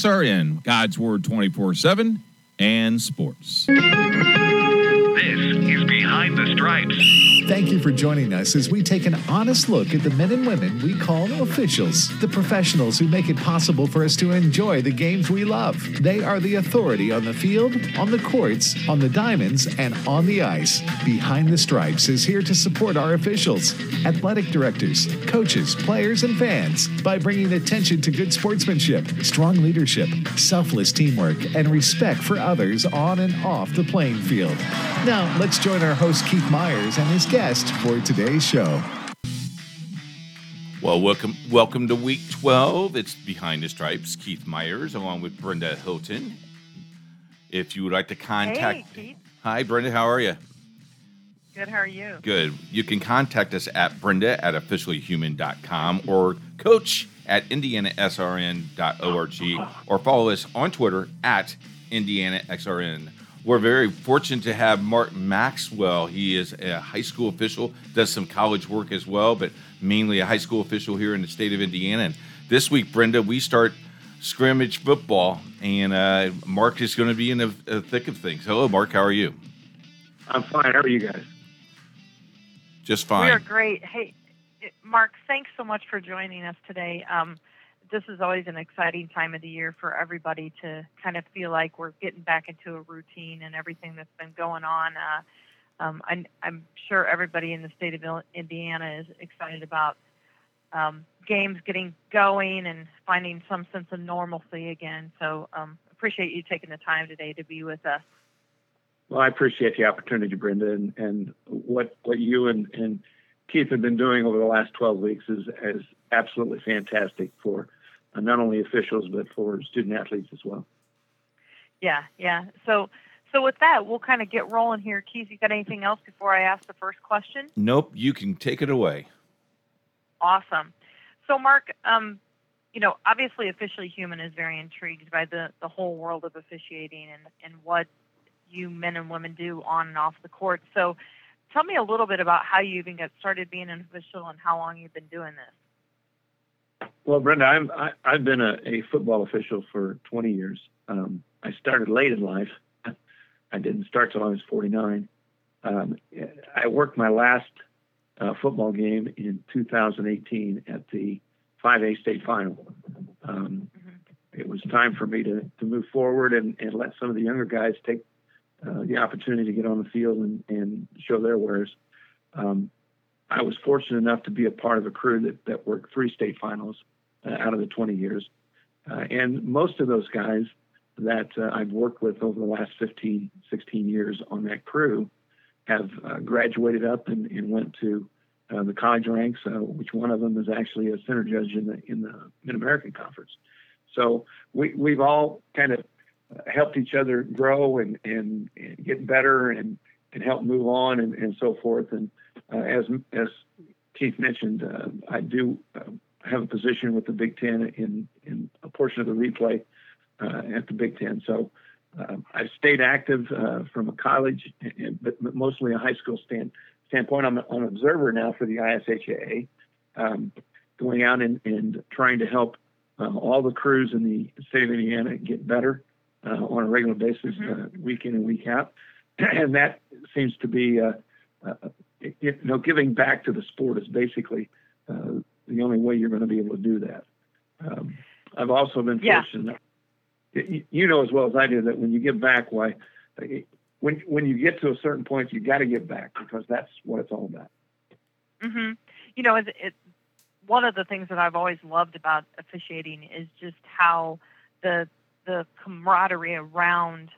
SRN, God's Word 24 7, and sports. This is Behind the Stripes. Thank you for joining us as we take an honest look at the men and women we call officials, the professionals who make it possible for us to enjoy the games we love. They are the authority on the field, on the courts, on the diamonds, and on the ice. Behind the Stripes is here to support our officials, athletic directors, coaches, players, and fans by bringing attention to good sportsmanship, strong leadership, selfless teamwork, and respect for others on and off the playing field. Now, let's join our host Keith Myers and his guest for today's show. Well, welcome, welcome to week 12. It's Behind the Stripes. Keith Myers, along with Brenda Hilton. If you would like to contact, Hey, Keith. hi Brenda, how are you? Good. How are you? Good. You can contact us at Brenda at officiallyhuman.com or coach at indianasrn.org or follow us on Twitter at indianasrn. We're very fortunate to have Mark Maxwell. He is a high school official, does some college work as well, but mainly a high school official here in the state of Indiana. And this week, Brenda, we start scrimmage football, and uh, Mark is going to be in the, the thick of things. Hello, Mark. How are you? I'm fine. How are you guys? Just fine. We are great. Hey, Mark, thanks so much for joining us today. Um, this is always an exciting time of the year for everybody to kind of feel like we're getting back into a routine and everything that's been going on. Uh, um, I'm, I'm sure everybody in the state of Indiana is excited about um, games getting going and finding some sense of normalcy again. So um, appreciate you taking the time today to be with us. Well, I appreciate the opportunity, Brenda, and, and what what you and, and Keith have been doing over the last 12 weeks is, is absolutely fantastic for uh, not only officials but for student athletes as well. Yeah, yeah. So, so with that, we'll kind of get rolling here. Keith, you got anything else before I ask the first question? Nope, you can take it away. Awesome. So, Mark, um, you know, obviously, officially human is very intrigued by the the whole world of officiating and and what you men and women do on and off the court. So, tell me a little bit about how you even got started being an official and how long you've been doing this. Well, Brenda, I'm, I, I've been a, a football official for 20 years. Um, I started late in life. I didn't start till I was 49. Um, I worked my last uh, football game in 2018 at the 5A state final. Um, it was time for me to, to move forward and, and let some of the younger guys take uh, the opportunity to get on the field and, and show their wares. Um, I was fortunate enough to be a part of a crew that, that worked three state finals out of the 20 years. Uh, and most of those guys that uh, I've worked with over the last 15, 16 years on that crew have uh, graduated up and, and went to uh, the college ranks, uh, which one of them is actually a center judge in the in the Mid American Conference. So we we've all kind of uh, helped each other grow and, and, and get better and, and help move on and, and so forth. And uh, as as Keith mentioned, uh, I do uh, have a position with the Big Ten in in a portion of the replay uh, at the Big Ten. So uh, I've stayed active uh, from a college, and, but mostly a high school stand, standpoint. I'm, an observer now for the ISHAA, um, going out and, and trying to help uh, all the crews in the state of Indiana get better uh, on a regular basis, Mhm. uh, week in and week out. and that seems to be, uh, uh, it, you know, giving back to the sport is basically uh, the only way you're going to be able to do that. Um, I've also been Yeah. fortunate. You, you know as well as I do that when you give back, why, when when you get to a certain point, you got to give back because that's what it's all about. Mm-hmm. You know, it, it, one of the things that I've always loved about officiating is just how the the camaraderie around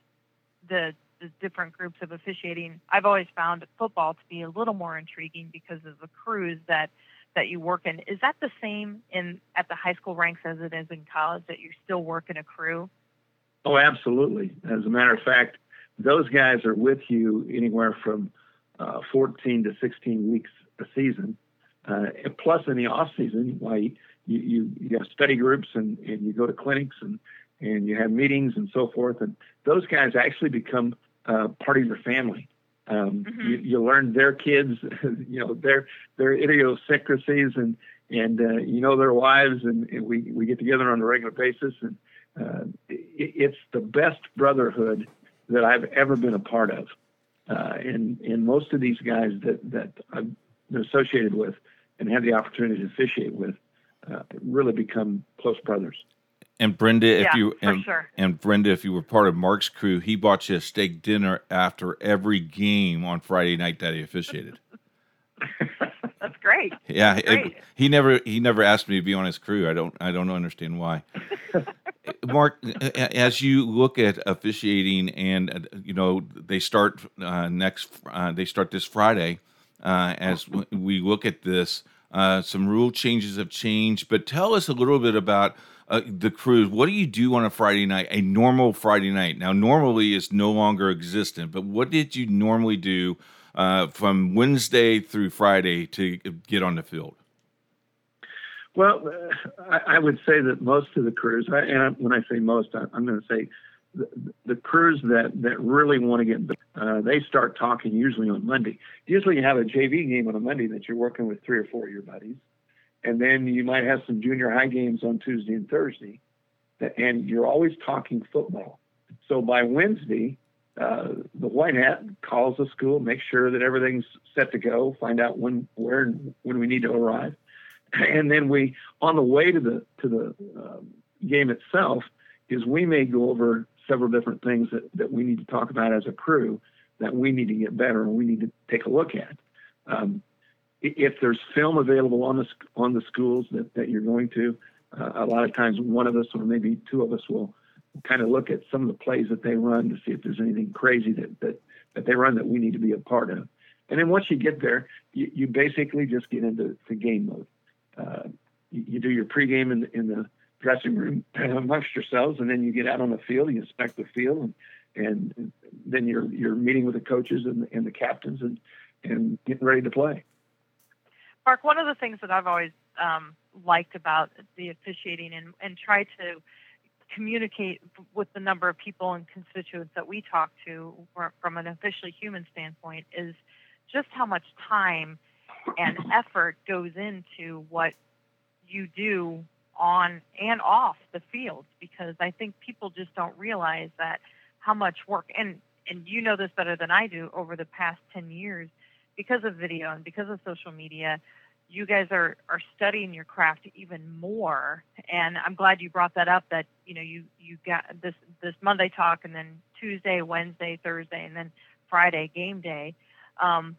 the the different groups of officiating. I've always found football to be a little more intriguing because of the crews that that you work in. Is that the same in at the high school ranks as it is in college? That you still work in a crew? Oh, absolutely. As a matter of fact, those guys are with you anywhere from uh, 14 to 16 weeks a season. Uh, plus, in the off season, you, you you have study groups and, and you go to clinics and and you have meetings and so forth. And those guys actually become uh, part of your family. Um, Mhm. you, you learn their kids, you know, their their idiosyncrasies and and uh, you know their wives, and, and we we get together on a regular basis and uh, it, it's the best brotherhood that I've ever been a part of. Uh, and and most of these guys that that I've been associated with and had the opportunity to officiate with uh, really become close brothers. And Brenda, if Yeah, you and, sure. and Brenda, if you were part of Mark's crew, he bought you a steak dinner after every game on Friday night that he officiated. That's great. Yeah, it- Great. he never he never asked me to be on his crew. I don't I don't understand why. Mark, as you look at officiating, and uh, you know they start uh, next, uh, they start this Friday. Uh, as we look at this, uh, some rule changes have changed. But tell us a little bit about uh, the crews. What do you do on a Friday night? A normal Friday night. Now, normally is no longer existent. But what did you normally do uh, from Wednesday through Friday to get on the field? Well, I, I would say that most of the crews, I, and when I say most, I, I'm going to say the, the crews that, that really want to get, uh, they start talking usually on Monday. Usually you have a JV game on a Monday that you're working with three or four of your buddies. And then you might have some junior high games on Tuesday and Thursday. And you're always talking football. So by Wednesday, uh, the white hat calls the school, makes sure that everything's set to go, find out when, where, and when we need to arrive and then we on the way to the to the um, game itself is we may go over several different things that, that we need to talk about as a crew that we need to get better and we need to take a look at um, if there's film available on the on the schools that, that you're going to uh, a lot of times one of us or maybe two of us will kind of look at some of the plays that they run to see if there's anything crazy that that, that they run that we need to be a part of and then once you get there you, you basically just get into the game mode uh, you, you do your pregame in the, in the dressing room amongst yourselves, and then you get out on the field, you inspect the field, and, and then you're you're meeting with the coaches and, and the captains and and getting ready to play. Mark, one of the things that I've always um, liked about the officiating and, and try to communicate with the number of people and constituents that we talk to from an officially human standpoint is just how much time and effort goes into what you do on and off the field because I think people just don't realize that how much work and and you know this better than I do over the past 10 years because of video and because of social media you guys are are studying your craft even more. And i'm glad you brought that up that you know you you got this this monday talk and then tuesday wednesday thursday and then friday game day. Um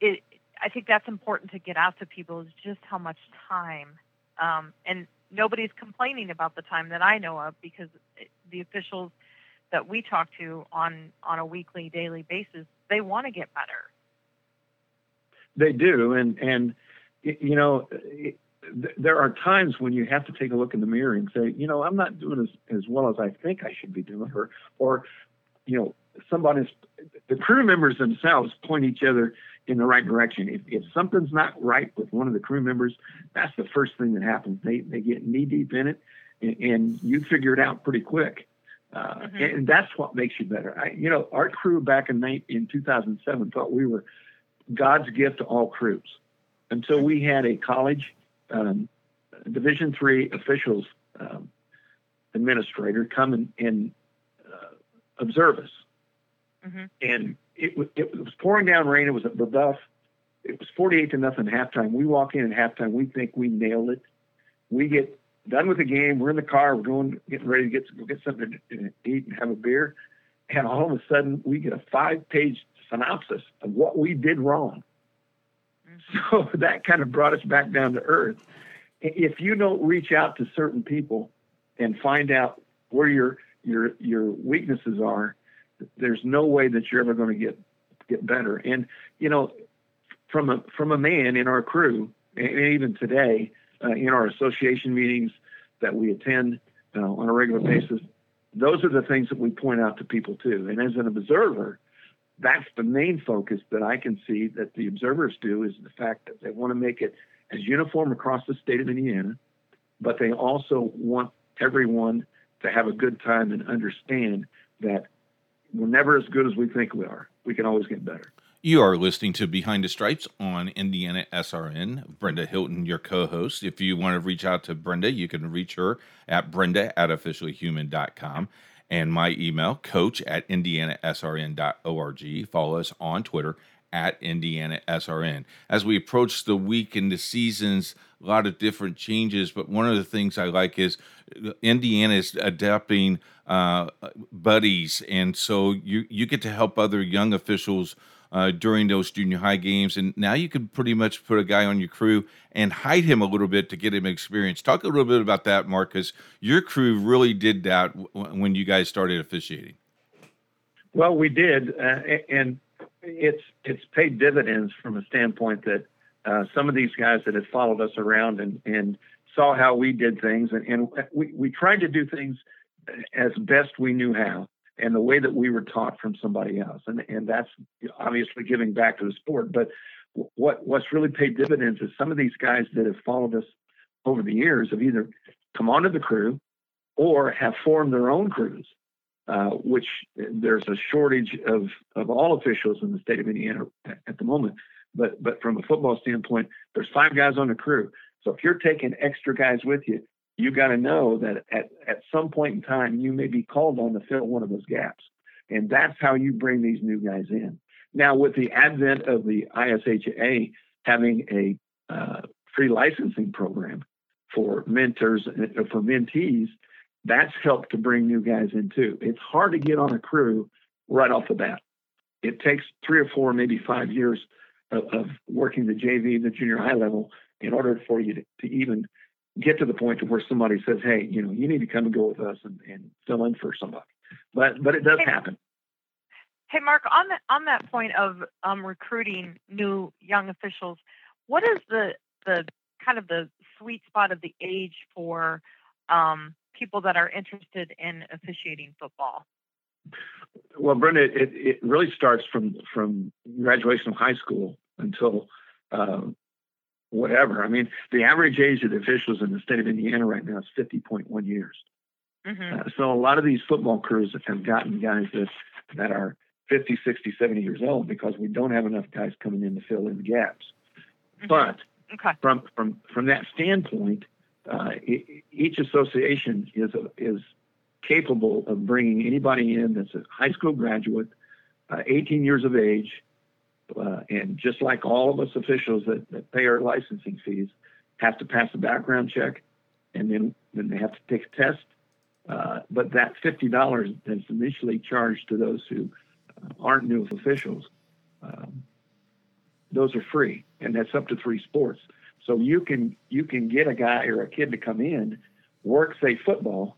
it i think that's important to get out to people is just how much time um and nobody's complaining about the time that i know of because the officials that we talk to on on a weekly daily basis they want to get better They do, and and you know, there are times when you have to take a look in the mirror and say, you know, I'm not doing as as well as I think I should be doing, or or you know, somebody's the crew members themselves point each other in the right direction. If, if something's not right with one of the crew members, that's the first thing that happens. They they get knee deep in it, and, and you figure it out pretty quick. Uh, Mhm. And that's what makes you better. I, you know, our crew back in in 2007 thought we were God's gift to all crews until we had a college um, Division three officials um, administrator come and, and uh, observe us. hmm And it, wa- it was pouring down rain. It was a Brebeuf. It was 48 to nothing halftime. We walk in at halftime. We think we nailed it. We get done with the game. We're in the car. We're going, getting ready to get go get something to eat and have a beer. And all of a sudden, we get a five-page synopsis of what we did wrong. So that kind of brought us back down to earth. If you don't reach out to certain people and find out where your your your weaknesses are, there's no way that you're ever going to get get better. And you know, from a from a man in our crew, and even today uh, in our association meetings that we attend uh, on a regular basis, those are the things that we point out to people too. And as an observer, that's the main focus that I can see that the observers do is the fact that they want to make it as uniform across the state of Indiana, but they also want everyone to have a good time and understand that we're never as good as we think we are. We can always get better. You are listening to Behind the Stripes on Indiana SRN. Brenda Hilton, your co host. If you want to reach out to Brenda, you can reach her at brenda at officiallyhuman.com and my email, coach at indianasrn.org. Follow us on Twitter at indianasrn. As we approach the week and the seasons, a lot of different changes, but one of the things I like is Indiana is adapting uh, buddies, and so you you get to help other young officials uh, during those junior high games. And now you can pretty much put a guy on your crew and hide him a little bit to get him experience. Talk a little bit about that, Marcus. Your crew really did that w- when you guys started officiating. Well, we did, uh, and it's it's paid dividends from a standpoint that uh, some of these guys that had followed us around and, and saw how we did things, and, and we, we tried to do things as best we knew how and the way that we were taught from somebody else. And, and that's obviously giving back to the sport. But what, what's really paid dividends is some of these guys that have followed us over the years have either come onto the crew or have formed their own crews, uh, which there's a shortage of, of all officials in the state of Indiana at the moment. But, but from a football standpoint, there's five guys on the crew. So if you're taking extra guys with you, you got to know that at, at some point in time, you may be called on to fill one of those gaps. And that's how you bring these new guys in. Now, with the advent of the ISHA having a uh, free licensing program for mentors, uh, for mentees, that's helped to bring new guys in too. It's hard to get on a crew right off the bat. It takes three or four, maybe five years of, of working the JV, the junior high level, in order for you to, to even get to the point to where somebody says, "Hey, you know, you need to come and go with us and, and fill in for somebody." But but it does hey, happen. Hey, Mark, on that on that point of um, recruiting new young officials, what is the the kind of the sweet spot of the age for um, people that are interested in officiating football? Well, Brenda, it, it really starts from from graduation of high school until uh, whatever. I mean, the average age of the officials in the state of Indiana right now is 50.1 years. Mm-hmm. Uh, so a lot of these football crews have gotten guys that that are 50, 60, 70 years old because we don't have enough guys coming in to fill in the gaps. Mm-hmm. But okay. from from from that standpoint, uh, it, each association is a, is capable of bringing anybody in that's a high school graduate, uh, 18 years of age, uh, and just like all of us officials that, that pay our licensing fees have to pass a background check and then, then they have to take a test. Uh, but that $50 that's initially charged to those who uh, aren't new officials, um, those are free, and that's up to three sports. So you can you can get a guy or a kid to come in, work say football,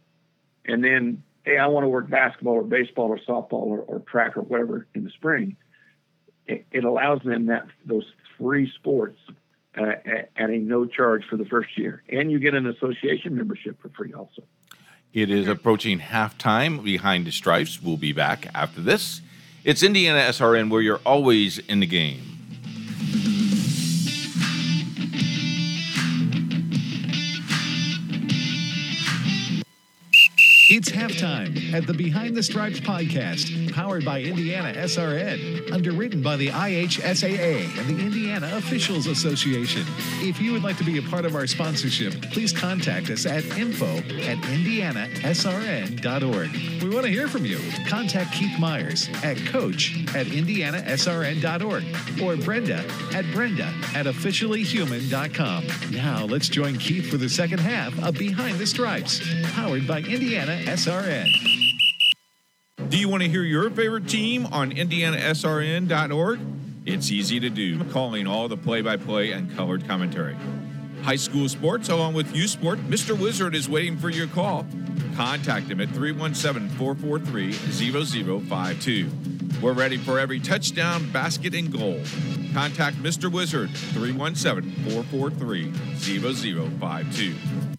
and then hey, I want to work basketball or baseball or softball or, or track or whatever in the spring it, allows them that those three sports uh, at a no charge for the first year, and you get an association membership for free also. It is approaching halftime behind the stripes. We'll be back after this. It's Indiana SRN where you're always in the game. It's halftime at the Behind the Stripes podcast, powered by Indiana SRN, underwritten by the IHSAA and the Indiana Officials Association. If you would like to be a part of our sponsorship, please contact us at info at indianasrn.org. We want to hear from you. Contact Keith Myers at coach at indianasrn.org or Brenda at brenda at officiallyhuman.com. Now let's join Keith for the second half of Behind the Stripes, powered by Indiana SRN. Do you want to hear your favorite team on IndianaSRN.org? It's easy to do, calling all the play by play and colored commentary. High school sports, along with youth sport, Mr. Wizard is waiting for your call. Contact him at 317 443 0052. We're ready for every touchdown, basket, and goal. Contact Mr. Wizard 317 443 0052.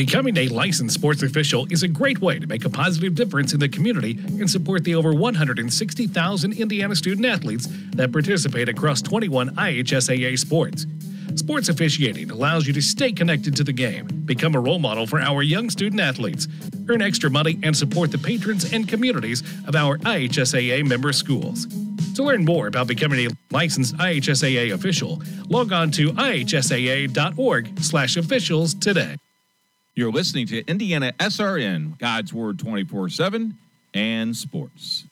Becoming a licensed sports official is a great way to make a positive difference in the community and support the over 160,000 Indiana student athletes that participate across 21 IHSAA sports. Sports officiating allows you to stay connected to the game, become a role model for our young student athletes, earn extra money, and support the patrons and communities of our IHSAA member schools. To learn more about becoming a licensed IHSAA official, log on to ihsaa.org/officials today. You're listening to Indiana SRN, God's Word 24 7 and sports.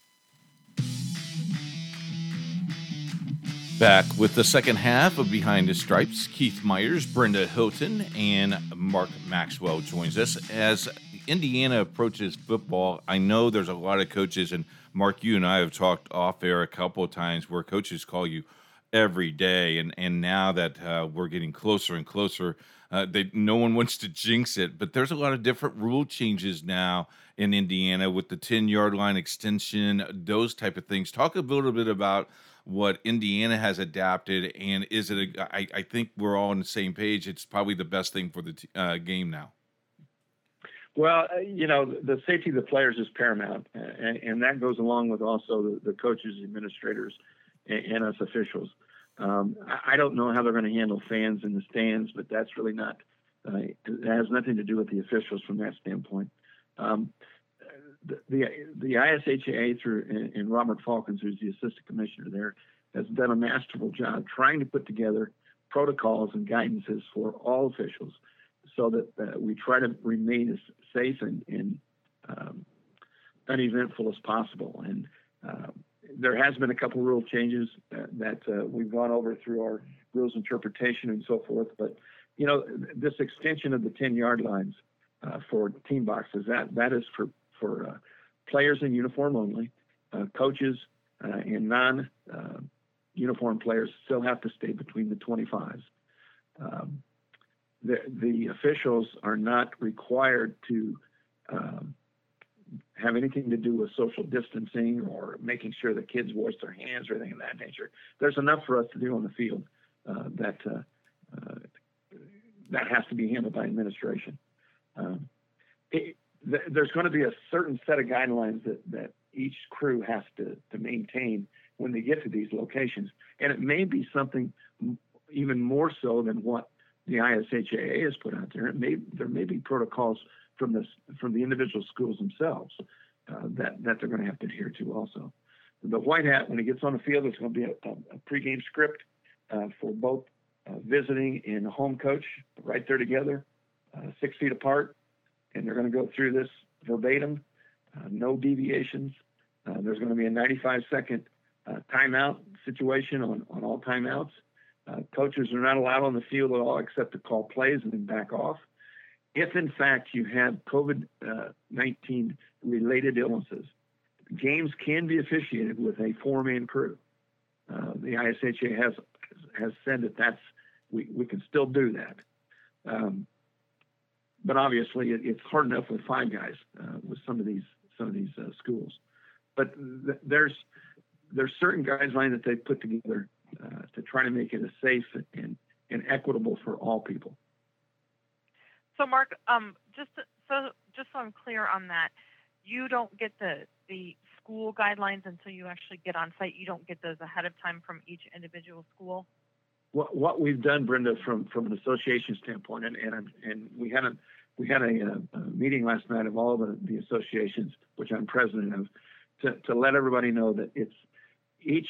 Back with the second half of Behind the Stripes, Keith Myers, Brenda Hilton, and Mark Maxwell joins us as Indiana approaches football. I know there's a lot of coaches, and Mark, you and I have talked off air a couple of times where coaches call you every day, and and now that uh, we're getting closer and closer, uh, they no one wants to jinx it, but there's a lot of different rule changes now in Indiana with the 10 yard line extension, those type of things. Talk a little bit about what Indiana has adapted, and is it? A, I, I think we're all on the same page. It's probably the best thing for the t- uh, game now. Well, uh, you know, the safety of the players is paramount, and, and that goes along with also the, the coaches, administrators, and, and us officials. Um, I, don't know how they're going to handle fans in the stands, but that's really not. Uh, it has nothing to do with the officials from that standpoint. Um, the, the the ISHA through and, and Robert Faulkens, who's the assistant commissioner there, has done a masterful job trying to put together protocols and guidances for all officials, so that uh, we try to remain as safe and, and um, uneventful as possible. And uh, there has been a couple rule changes that, that uh, we've gone over through our rules interpretation and so forth. But you know, this extension of the 10 yard lines uh, for team boxes that that is for for uh, players in uniform only. Uh, coaches uh, and non uh, uniform players still have to stay between the 25s. Um, the, the officials are not required to um, have anything to do with social distancing or making sure the kids wash their hands or anything of that nature. There's enough for us to do on the field uh, that uh, uh, that has to be handled by administration. Um, it, th- there's going to be a certain set of guidelines that, that each crew has to, to maintain when they get to these locations, and it may be something even more so than what the ISHAA has put out there. It may there may be protocols from the from the individual schools themselves uh, that that they're going to have to adhere to also. The white hat, when he gets on the field, there's going to be a, a pregame script uh, for both uh, visiting and home coach right there together, uh, six feet apart, and they're going to go through this verbatim, uh, no deviations. Uh, there's going to be a 95 second timeout situation on, on all timeouts. coaches are not allowed on the field at all except to call plays and then back off if in fact you have COVID 19 related illnesses, games can be officiated with a four man crew. Uh, the ISHA has has said that that's we, we can still do that. Um, but obviously, it, it's hard enough with five guys uh, with some of these some of these uh, schools. But th- there's there's certain guidelines that they put together uh, to try to make it as safe and, and equitable for all people. So, Mark, um, just so just so I'm clear on that, you don't get the the school guidelines until you actually get on site. You don't get those ahead of time from each individual school. What what we've done, Brenda, from from an association standpoint, and and, and we had a we had a, a, meeting last night of all the, the associations, which I'm president of, to, to let everybody know that it's each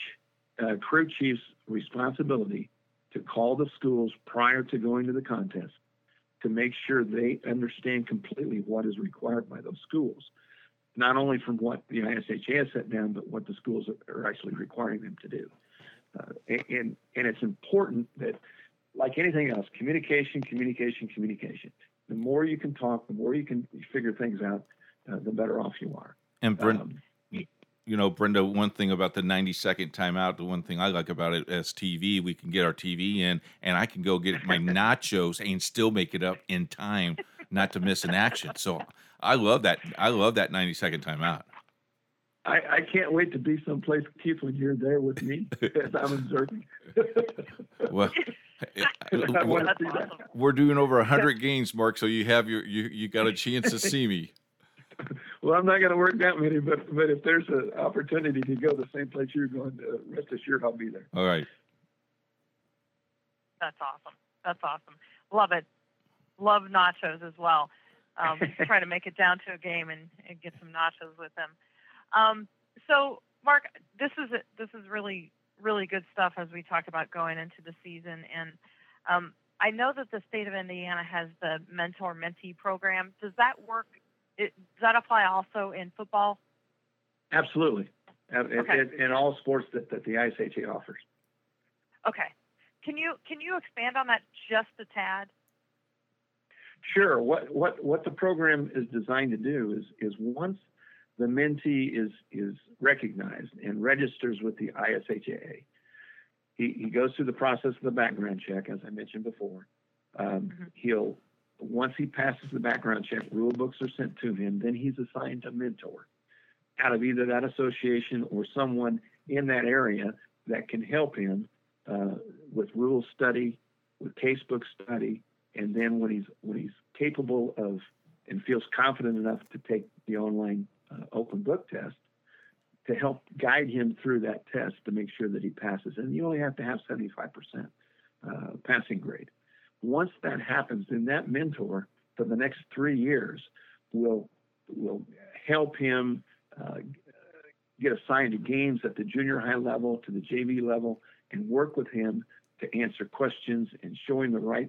uh, crew chief's responsibility to call the schools prior to going to the contest to make sure they understand completely what is required by those schools, not only from what the ISHA has set down, but what the schools are actually requiring them to do. Uh, and and it's important that, like anything else, communication, communication, communication. The more you can talk, the more you can figure things out, uh, the better off you are. And Brent, um, you know, Brenda, one thing about the 90 second timeout, the one thing I like about it as TV, we can get our TV in and I can go get my nachos and still make it up in time not to miss an action. So I love that. I love that 90 second timeout. I, I can't wait to be someplace, Keith, when you're there with me as I'm observing. well, eh, eh, we're, we're doing over 100 games, Mark, so you have your you, you got a chance to see me well, I'm not going to work that many, but but if there's an opportunity to go the same place you're going, uh, rest assured I'll be there. All right. That's awesome. That's awesome. Love it. Love nachos as well. Um, try to make it down to a game and, and get some nachos with them. Um, so Mark, this is a, this is really really good stuff as we talk about going into the season. And um, I know that the state of Indiana has the mentor mentee program. Does that work? It, does that apply also in football? Absolutely. Okay. In, in all sports that, that the ISHA offers. Okay. Can you can you expand on that just a tad? Sure. What what what the program is designed to do is is once the mentee is is recognized and registers with the ISHA, he, he goes through the process of the background check, as I mentioned before. Um, Mm-hmm. He'll once he passes the background check, rule books are sent to him. Then he's assigned a mentor out of either that association or someone in that area that can help him uh, with rule study, with casebook study, and then when he's when he's capable of and feels confident enough to take the online uh, open book test, to help guide him through that test to make sure that he passes. And you only have to have 75% uh, passing grade. Once that happens, then that mentor for the next three years will will help him uh, get assigned to games at the junior high level, to the JV level, and work with him to answer questions and show him the right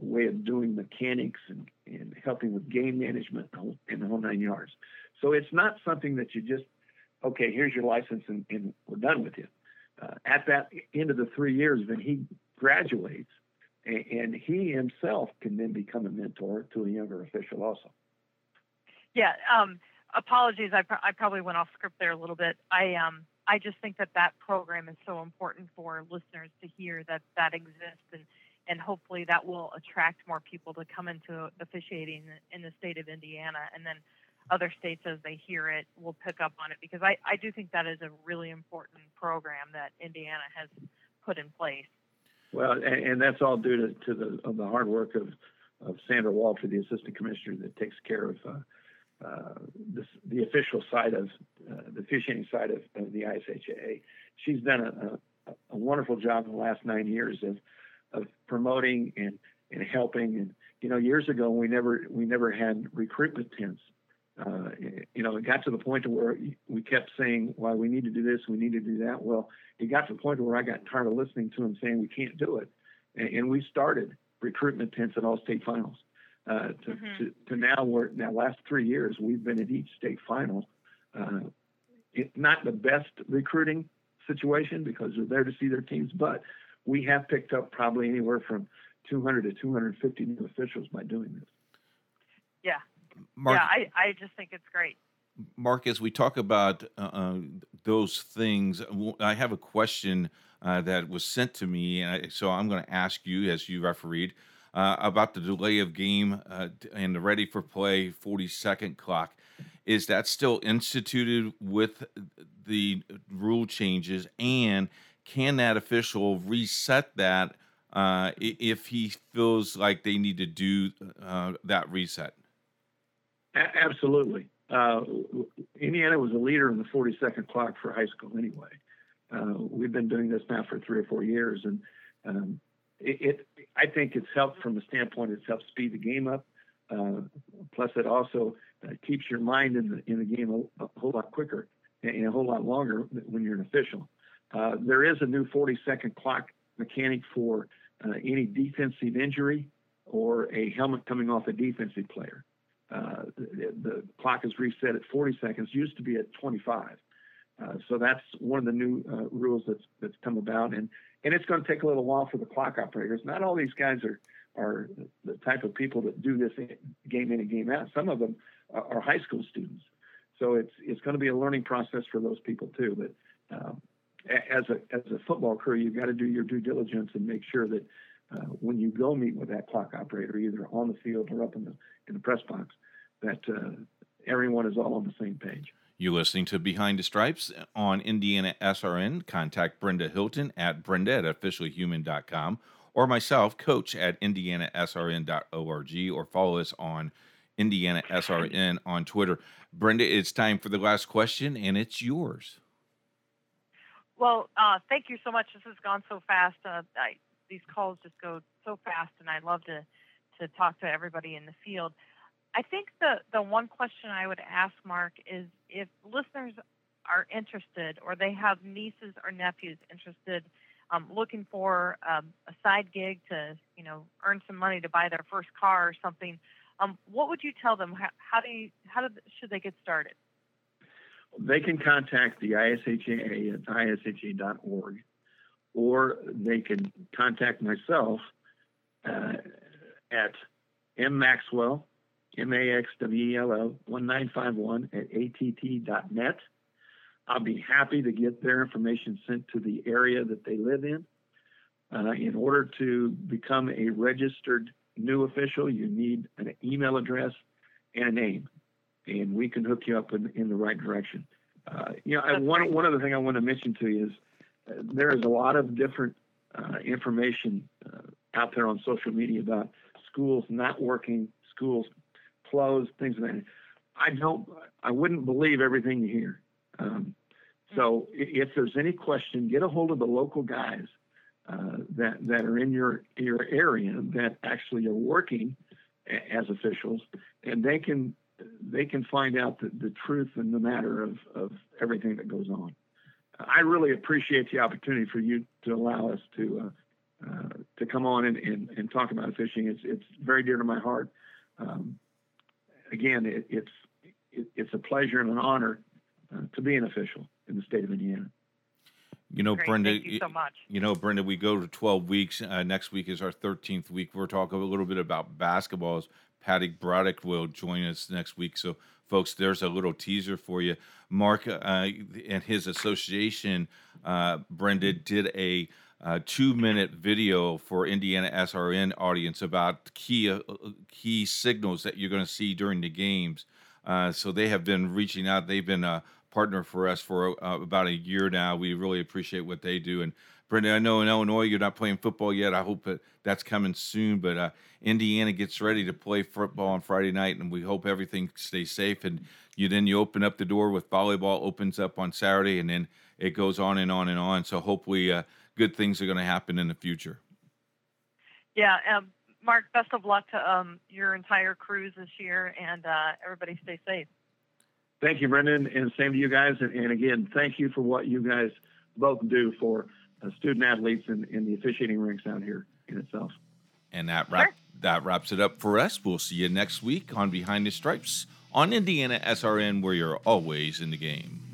way of doing mechanics and, and helping with game management and the whole nine yards. So it's not something that you just, okay, here's your license and, and we're done with you. Uh, at that end of the three years, when he graduates and, he himself can then become a mentor to a younger official also. Yeah. Um, apologies, I, pro- I probably went off script there a little bit. I um, I just think that that program is so important for listeners to hear that that exists, and and hopefully that will attract more people to come into officiating in the state of Indiana, and then other states as they hear it will pick up on it because I, I do think that is a really important program that Indiana has put in place. Well, and, and that's all due to, to the the hard work of, of Sandra Walter, the assistant commissioner that takes care of uh, uh, this, the official side of uh, the officiating side of, of, the ISHA. She's done a, a, a, wonderful job in the last nine years of of promoting and, and helping. And you know, years ago we never we never had recruitment tents. Uh, you know, it got to the point to where we kept saying, "Well, we need to do this, we need to do that." Well, it got to the point where I got tired of listening to him saying we can't do it, and, and we started recruitment tents at all state finals. Uh, to, Mhm. to, to now, we're now last three years we've been at each state final. Uh, it's not the best recruiting situation because they're there to see their teams, but we have picked up probably anywhere from 200 to 250 new officials by doing this. Yeah. Mark, yeah, I, I just think it's great. Mark, as we talk about uh, uh, those things, I have a question uh, that was sent to me, and I, so I'm going to ask you, as you refereed, uh, about the delay of game uh, and the ready for play 40 second clock. Is that still instituted with the rule changes, and can that official reset that uh, if he feels like they need to do uh, that reset? A- absolutely. Uh, Indiana was a leader in the 40 second clock for high school anyway. Uh, we've been doing this now for three or four years, and um, it, it, I think it's helped from a standpoint it's helped speed the game up. Uh, plus, it also uh, keeps your mind in the in the game a, a whole lot quicker and, a whole lot longer when you're an official. Uh, there is a new 40 second clock mechanic for uh, any defensive injury or a helmet coming off a defensive player. Uh, the, the, clock is reset at 40 seconds. Used to be at 25. Uh, so that's one of the new uh, rules that's that's come about, and and it's going to take a little while for the clock operators. Not all these guys are are the type of people that do this game in and game out. Some of them are, high school students, so it's it's going to be a learning process for those people too. But um, as a as a football crew, you've got to do your due diligence and make sure that uh, when you go meet with that clock operator, either on the field or up in the in the press box, that uh, everyone is all on the same page. You're listening to Behind the Stripes on Indiana SRN. Contact Brenda Hilton at brenda at officialhuman.com or myself, coach at indianasrn.org, or follow us on Indiana SRN on Twitter. Brenda, it's time for the last question, and it's yours. Well, uh, thank you so much. This has gone so fast. Uh, I, these calls just go so fast, and I love to to talk to everybody in the field. I think the the one question I would ask Mark is if listeners are interested, or they have nieces or nephews interested, um, looking for um, a side gig to, you know, earn some money to buy their first car or something, um, what would you tell them? How, how do you, how do, should they get started? They can contact the ISHA at isha.org, or they can contact myself uh, at mmaxwell, M-A-X-W-E-L-L, 1951 at att.net. I'll be happy to get their information sent to the area that they live in. Uh, in order to become a registered new official, you need an email address and a name, and we can hook you up in, in the right direction. Uh, you know, I, one one other thing I want to mention to you is there is a lot of different uh, information uh, out there on social media about schools not working, schools closed, things of that. I don't, I wouldn't believe everything you hear. Um, so if there's any question, get a hold of the local guys uh, that that are in your your area that actually are working as officials, and they can they can find out the, the truth in the matter of, of everything that goes on. I really appreciate the opportunity for you to allow us to uh, uh, to come on and, and, and, talk about fishing. It's it's very dear to my heart. Um, again, it, it's it, it's a pleasure and an honor uh, to be an official in the state of Indiana. You know, Great. Brenda. Thank you so much. You know, Brenda. We go to twelve weeks. Uh, next week is our thirteenth week. We're talking a little bit about basketballs. Patty Braddock will join us next week. So, folks, there's a little teaser for you. Mark uh, and his association, uh, Brenda, did a uh, two-minute video for Indiana SRN audience about key uh, key signals that you're going to see during the games. Uh, so they have been reaching out. They've been a partner for us for uh, about a year now. We really appreciate what they do. And Brendan, I know in Illinois you're not playing football yet. I hope that that's coming soon. But uh, Indiana gets ready to play football on Friday night, and we hope everything stays safe. And you then you open up the door with volleyball opens up on Saturday, and then it goes on and on and on. So hopefully, uh, good things are going to happen in the future. Yeah, um, Mark, best of luck to um, your entire crews this year, and uh, everybody stay safe. Thank you, Brendan, and same to you guys. And, and again, thank you for what you guys both do for uh, student athletes in, in the officiating ranks out here in itself. And that wrap, that wraps it up for us. We'll see you next week on Behind the Stripes on Indiana SRN, where you're always in the game.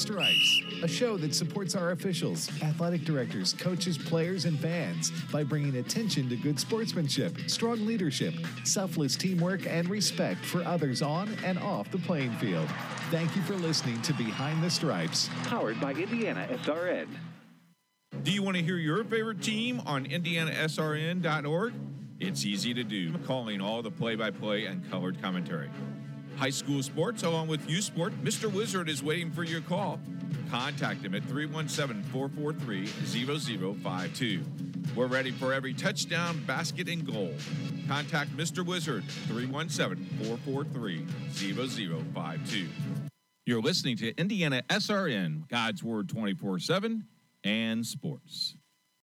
Stripes, a show that supports our officials, athletic directors, coaches, players, and fans by bringing attention to good sportsmanship, strong leadership, selfless teamwork, and respect for others on and off the playing field. Thank you for listening to Behind the Stripes. Powered by Indiana SRN. Do you want to hear your favorite team on IndianaSRN.org? It's easy to do, calling all the play by play and colored commentary. High school sports, along with youth sport, Mr. Wizard is waiting for your call. Contact him at 317 443 0052. We're ready for every touchdown, basket, and goal. Contact Mr. Wizard 317 443 0052. You're listening to Indiana SRN, God's Word 24 7 and sports.